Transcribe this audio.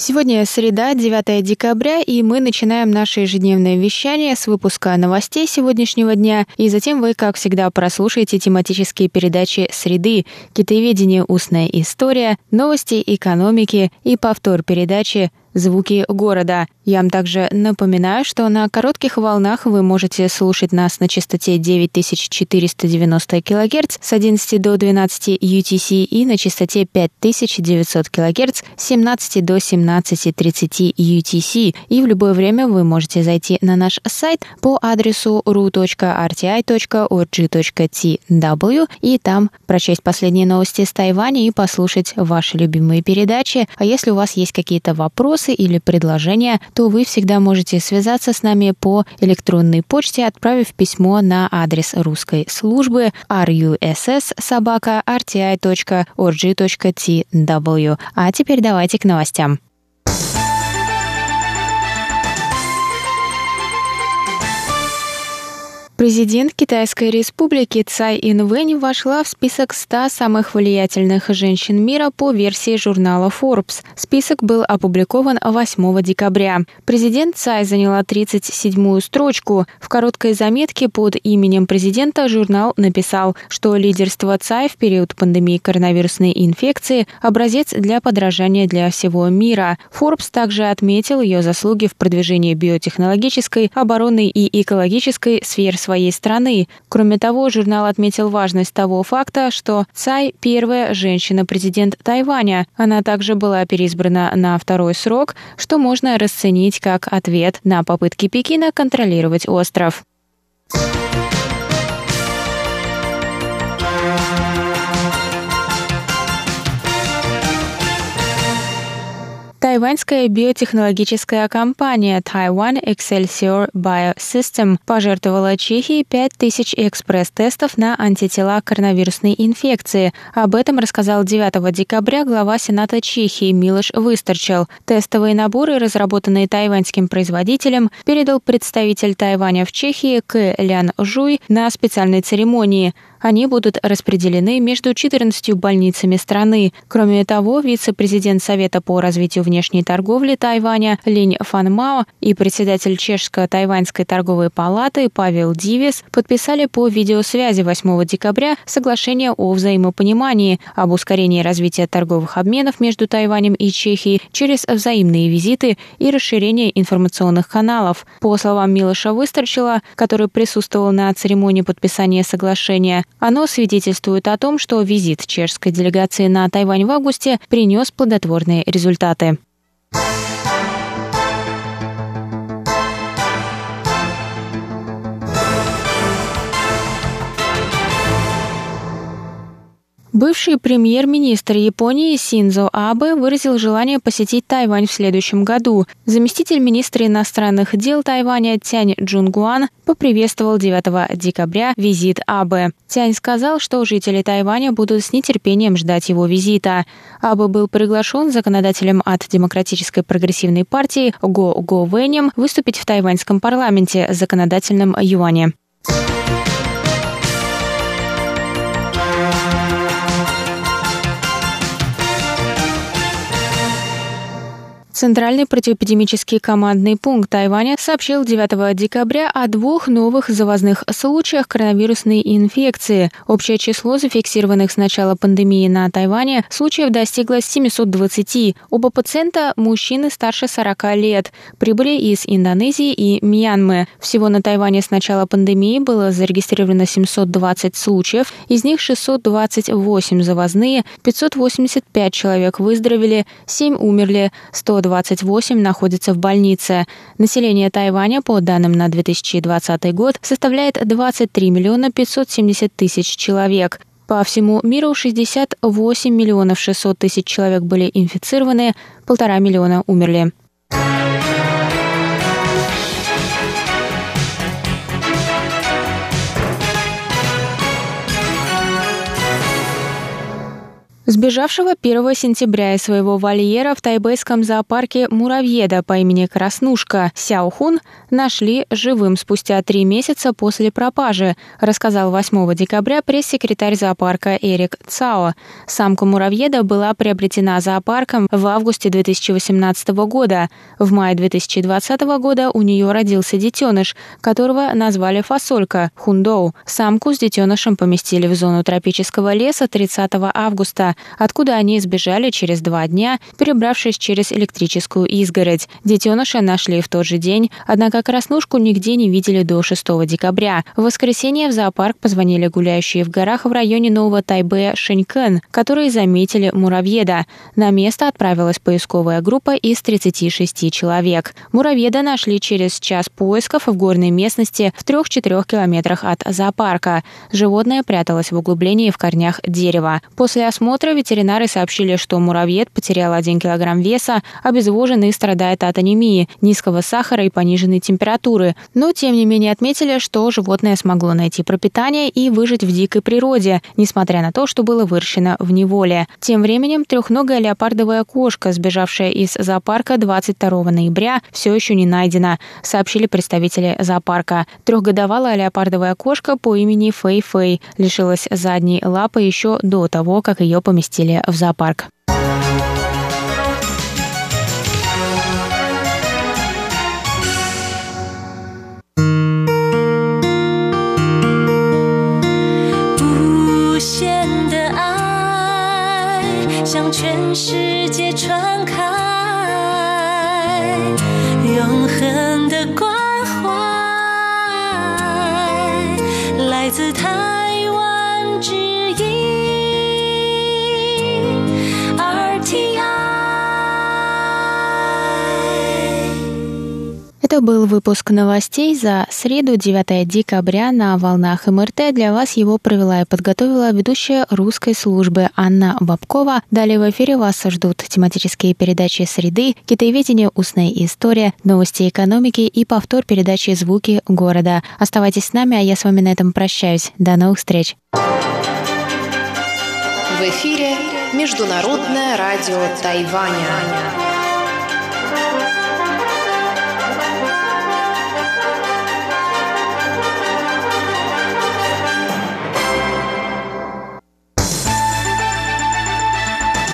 Сегодня среда, 9 декабря, и мы начинаем наше ежедневное вещание с выпуска новостей сегодняшнего дня, и затем вы, как всегда, прослушаете тематические передачи «Среды», «Китаеведение. Устная история», «Новости экономики» и повтор передачи звуки города. Я вам также напоминаю, что на коротких волнах вы можете слушать нас на частоте 9490 кГц с 11 до 12 UTC и на частоте 5900 кГц с 17 до 17.30 UTC. И в любое время вы можете зайти на наш сайт по адресу ru.rti.org.tw и там прочесть последние новости с Тайваня и послушать ваши любимые передачи. А если у вас есть какие-то вопросы, вопросы или предложения, то вы всегда можете связаться с нами по электронной почте, отправив письмо на адрес русской службы russ.rti.org.tw. А теперь давайте к новостям. Президент Китайской республики Цай Инвэнь вошла в список 100 самых влиятельных женщин мира по версии журнала Forbes. Список был опубликован 8 декабря. Президент Цай заняла 37-ю строчку. В короткой заметке под именем президента журнал написал, что лидерство Цай в период пандемии коронавирусной инфекции – образец для подражания для всего мира. Forbes также отметил ее заслуги в продвижении биотехнологической, оборонной и экологической сфер своей страны. Кроме того, журнал отметил важность того факта, что Цай – первая женщина-президент Тайваня. Она также была переизбрана на второй срок, что можно расценить как ответ на попытки Пекина контролировать остров. Тайваньская биотехнологическая компания Taiwan Excelsior Biosystem пожертвовала Чехии 5000 экспресс-тестов на антитела коронавирусной инфекции. Об этом рассказал 9 декабря глава Сената Чехии Милош Выстарчел. Тестовые наборы, разработанные тайваньским производителем, передал представитель Тайваня в Чехии К. Лян Жуй на специальной церемонии. Они будут распределены между 14 больницами страны. Кроме того, вице-президент Совета по развитию внешней торговли Тайваня Линь Фанмао и председатель Чешско-Тайваньской торговой палаты Павел Дивис подписали по видеосвязи 8 декабря соглашение о взаимопонимании об ускорении развития торговых обменов между Тайванем и Чехией через взаимные визиты и расширение информационных каналов. По словам Милоша Выстрочила, который присутствовал на церемонии подписания соглашения, оно свидетельствует о том, что визит чешской делегации на Тайвань в августе принес плодотворные результаты. Бывший премьер-министр Японии Синзо Абе выразил желание посетить Тайвань в следующем году. Заместитель министра иностранных дел Тайваня Тянь Джунгуан поприветствовал 9 декабря визит Абе. Тянь сказал, что жители Тайваня будут с нетерпением ждать его визита. Абе был приглашен законодателем от Демократической прогрессивной партии Го Го Вэнем выступить в тайваньском парламенте законодательном юане. Центральный противоэпидемический командный пункт Тайваня сообщил 9 декабря о двух новых завозных случаях коронавирусной инфекции. Общее число зафиксированных с начала пандемии на Тайване случаев достигло 720. Оба пациента – мужчины старше 40 лет. Прибыли из Индонезии и Мьянмы. Всего на Тайване с начала пандемии было зарегистрировано 720 случаев, из них 628 завозные, 585 человек выздоровели, 7 умерли, 120 28 находится в больнице. Население Тайваня, по данным на 2020 год, составляет 23 миллиона 570 тысяч человек. По всему миру 68 миллионов 600 тысяч человек были инфицированы, полтора миллиона умерли. Сбежавшего 1 сентября из своего вольера в тайбэйском зоопарке муравьеда по имени Краснушка Сяохун нашли живым спустя три месяца после пропажи, рассказал 8 декабря пресс-секретарь зоопарка Эрик Цао. Самка муравьеда была приобретена зоопарком в августе 2018 года. В мае 2020 года у нее родился детеныш, которого назвали фасолька – Хундоу. Самку с детенышем поместили в зону тропического леса 30 августа откуда они сбежали через два дня, перебравшись через электрическую изгородь. Детеныша нашли в тот же день, однако краснушку нигде не видели до 6 декабря. В воскресенье в зоопарк позвонили гуляющие в горах в районе Нового Тайбэя Шэнькен, которые заметили муравьеда. На место отправилась поисковая группа из 36 человек. Муравьеда нашли через час поисков в горной местности в 3-4 километрах от зоопарка. Животное пряталось в углублении в корнях дерева. После осмотра осмотра ветеринары сообщили, что муравьед потерял 1 килограмм веса, обезвожен и страдает от анемии, низкого сахара и пониженной температуры. Но, тем не менее, отметили, что животное смогло найти пропитание и выжить в дикой природе, несмотря на то, что было выращено в неволе. Тем временем трехногая леопардовая кошка, сбежавшая из зоопарка 22 ноября, все еще не найдена, сообщили представители зоопарка. Трехгодовалая леопардовая кошка по имени Фэй Фэй лишилась задней лапы еще до того, как ее поместили поместили в зоопарк. Это был выпуск новостей за среду 9 декабря на волнах МРТ. Для вас его провела и подготовила ведущая русской службы Анна Бабкова. Далее в эфире вас ждут тематические передачи «Среды», «Китаеведение. Устная история», «Новости экономики» и повтор передачи «Звуки города». Оставайтесь с нами, а я с вами на этом прощаюсь. До новых встреч! В эфире Международное радио Тайваня.